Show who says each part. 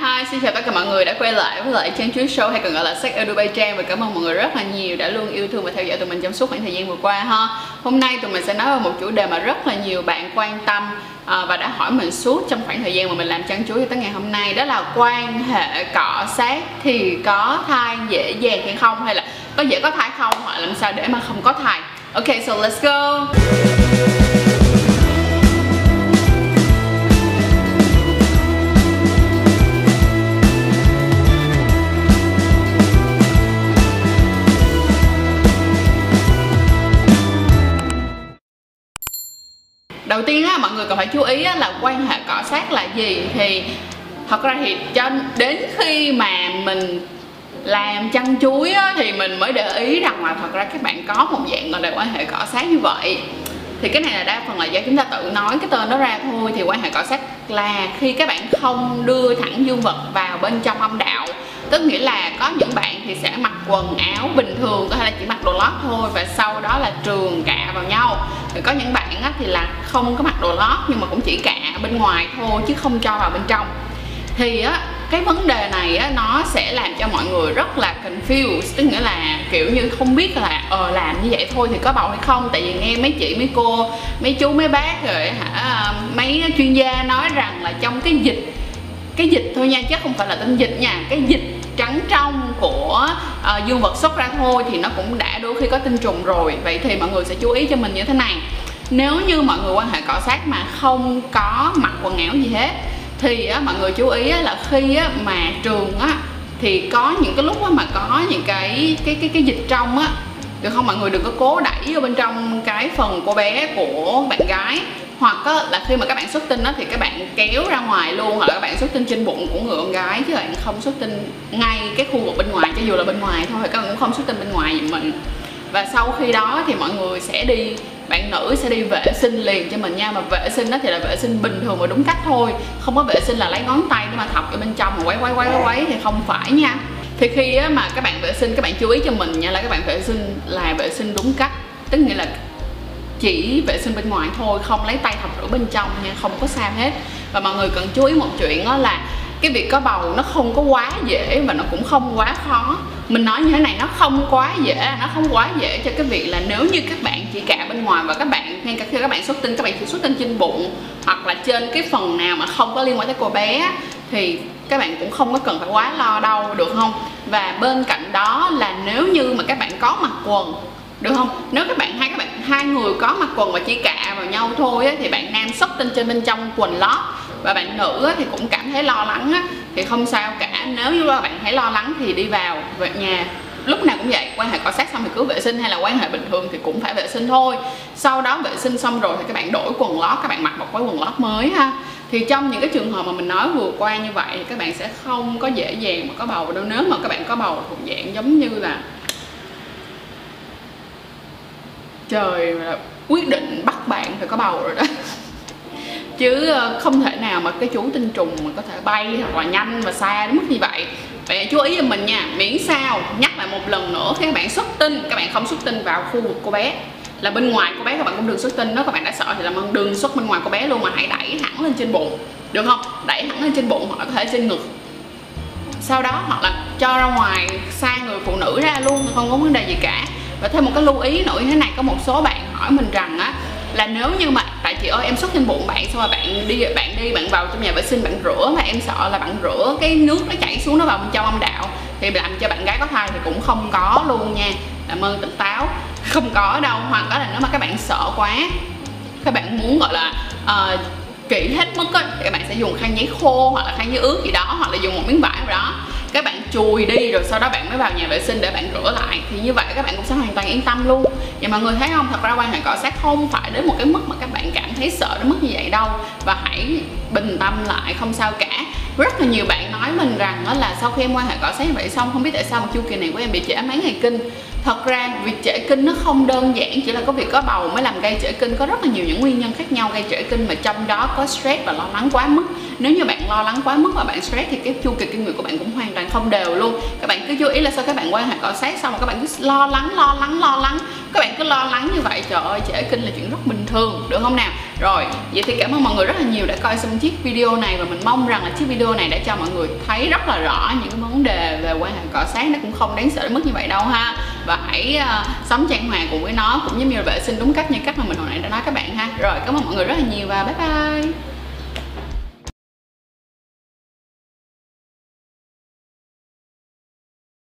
Speaker 1: Hi, xin chào tất cả mọi người đã quay lại với lại Trang Chuối Show hay còn gọi là Sách ở Dubai Trang và cảm ơn mọi người rất là nhiều đã luôn yêu thương và theo dõi tụi mình trong suốt khoảng thời gian vừa qua ha. Hôm nay tụi mình sẽ nói về một chủ đề mà rất là nhiều bạn quan tâm à, và đã hỏi mình suốt trong khoảng thời gian mà mình làm Trang Chuối tới ngày hôm nay đó là quan hệ cọ sát thì có thai dễ dàng hay không hay là có dễ có thai không hoặc làm sao để mà không có thai. Ok, so let's go. Đầu tiên á mọi người cần phải chú ý á, là quan hệ cọ sát là gì. Thì thật ra thì cho đến khi mà mình làm chăn chuối á, thì mình mới để ý rằng là thật ra các bạn có một dạng gọi là quan hệ cọ sát như vậy. Thì cái này là đa phần là do chúng ta tự nói cái tên đó ra thôi. Thì quan hệ cọ sát là khi các bạn không đưa thẳng dương vật vào bên trong âm đạo. Tức nghĩa là có những bạn thì sẽ mặc quần áo bình thường có thể là chỉ mặc đồ lót thôi và sau đó là trường cạ vào nhau rồi có những bạn á, thì là không có mặc đồ lót nhưng mà cũng chỉ cạ bên ngoài thôi chứ không cho vào bên trong. Thì á cái vấn đề này á nó sẽ làm cho mọi người rất là confused. Tức nghĩa là kiểu như không biết là ờ làm như vậy thôi thì có bầu hay không. Tại vì nghe mấy chị mấy cô mấy chú mấy bác rồi hả mấy chuyên gia nói rằng là trong cái dịch cái dịch thôi nha chứ không phải là tinh dịch nha cái dịch trắng trong của uh, dương vật xuất ra thôi thì nó cũng đã đôi khi có tinh trùng rồi. Vậy thì mọi người sẽ chú ý cho mình như thế này. Nếu như mọi người quan hệ cọ sát mà không có mặc quần áo gì hết thì á, mọi người chú ý á, là khi á, mà trường á thì có những cái lúc á, mà có những cái cái cái cái dịch trong á được không? Mọi người đừng có cố đẩy vô bên trong cái phần cô bé của bạn gái hoặc á, là khi mà các bạn xuất tinh á, thì các bạn kéo ra ngoài luôn hoặc là các bạn xuất tinh trên bụng của người con gái chứ bạn không xuất tinh ngay cái khu vực bên ngoài cho dù là bên ngoài thôi các bạn cũng không xuất tinh bên ngoài vậy mình. Và sau khi đó thì mọi người sẽ đi bạn nữ sẽ đi vệ sinh liền cho mình nha. Mà vệ sinh đó thì là vệ sinh bình thường và đúng cách thôi. Không có vệ sinh là lấy ngón tay để mà thọc ở bên trong mà quấy quấy quấy quấy thì không phải nha. Thì khi mà các bạn vệ sinh các bạn chú ý cho mình nha là các bạn vệ sinh là vệ sinh đúng cách. Tức nghĩa là chỉ vệ sinh bên ngoài thôi, không lấy tay thọc rửa bên trong nha, không có sao hết. Và mọi người cần chú ý một chuyện đó là cái việc có bầu nó không có quá dễ và nó cũng không quá khó. Mình nói như thế này, nó không quá dễ, nó không quá dễ cho cái việc là nếu như các bạn chỉ cả bên ngoài và các bạn, ngay cả khi các bạn xuất tinh, các bạn chỉ xuất tinh trên bụng hoặc là trên cái phần nào mà không có liên quan tới cô bé thì các bạn cũng không có cần phải quá lo đâu, được không? Và bên cạnh đó là nếu như mà các bạn có mặc quần được không? Nếu các bạn hai các bạn hai người có mặc quần và chỉ cạ vào nhau thôi á, thì bạn nam xuất tinh trên bên trong quần lót và bạn nữ á, thì cũng cảm thấy lo lắng á, thì không sao cả nếu như là bạn thấy lo lắng thì đi vào về nhà. Lúc nào cũng vậy quan hệ cọ sát xong thì cứ vệ sinh hay là quan hệ bình thường thì cũng phải vệ sinh thôi. Sau đó vệ sinh xong rồi thì các bạn đổi quần lót các bạn mặc một cái quần lót mới ha. Thì trong những cái trường hợp mà mình nói vừa qua như vậy thì các bạn sẽ không có dễ dàng mà có bầu đâu. Nếu mà các bạn có bầu thuộc dạng giống như là trời quyết định bắt bạn phải có bầu rồi đó. Chứ ờ, không thể nào mà cái chú tinh trùng mà có thể bay hoặc là nhanh và xa đến mức như vậy. Vậy chú ý cho mình nha, miễn sao nhắc lại một lần nữa khi các bạn xuất tinh, các bạn không xuất tinh vào khu vực cô bé. Là bên ngoài cô bé các bạn cũng đừng xuất tinh, nếu các bạn đã sợ thì là đừng xuất bên ngoài cô bé luôn mà hãy đẩy hẳn lên trên bụng. Được không? Đẩy hẳn lên trên bụng hoặc là có thể trên ngực. Sau đó hoặc là cho ra ngoài, xa người phụ nữ ra luôn, không có vấn đề gì cả và thêm một cái lưu ý nữa như thế này có một số bạn hỏi mình rằng á là nếu như mà tại chị ơi em xuất trên bụng bạn xong rồi bạn đi bạn đi bạn vào trong nhà vệ sinh bạn rửa mà em sợ là bạn rửa cái nước nó chảy xuống nó vào bên trong âm đạo thì làm cho bạn gái có thai thì cũng không có luôn nha. Làm ơn tỉnh táo. Không có đâu hoặc là nếu mà các bạn sợ quá các bạn muốn gọi là uh, kỹ hết mức á thì các bạn sẽ dùng khăn giấy khô hoặc là khăn giấy ướt gì đó hoặc là dùng một miếng vải nào đó các bạn chùi đi rồi sau đó bạn mới vào nhà vệ sinh để bạn rửa lại. Thì như vậy các bạn cũng sẽ hoàn toàn yên tâm luôn. Và mọi người thấy không? Thật ra quan hệ cọ sát không phải đến một cái mức mà các bạn cảm thấy sợ đến mức như vậy đâu. Và hãy bình tâm lại, không sao cả. Rất là nhiều bạn nói mình rằng đó là sau khi em quan hệ cọ sát như vậy xong, không biết tại sao một chu kỳ này của em bị trễ mấy ngày kinh. Thật ra việc trễ kinh nó không đơn giản chỉ là có việc có bầu mới làm gây trễ kinh. Có rất là nhiều những nguyên nhân khác nhau gây trễ kinh mà trong đó có stress và lo lắng quá mức. Nếu như bạn lo lắng quá mức và bạn stress thì cái chu kỳ kinh nguyệt của bạn cũng hoàn toàn không đều luôn. Các bạn cứ chú ý là sau các bạn quan hệ cọ sát xong rồi các bạn cứ lo lắng lo lắng lo lắng. Các bạn cứ lo lắng như vậy trời ơi trễ kinh là chuyện rất bình thường được không nào? Rồi vậy thì cảm ơn mọi người rất là nhiều đã coi xong chiếc video này và mình mong rằng là chiếc video này đã cho mọi người thấy rất là rõ những cái vấn đề về quan hệ cọ sát nó cũng không đáng sợ đến mức như vậy đâu ha. Và hãy uh, sống trang hoàng cùng với nó cũng giống như là vệ sinh đúng cách như cách mà mình hồi nãy đã nói các bạn ha. Rồi cảm ơn mọi người rất là nhiều và bye bye.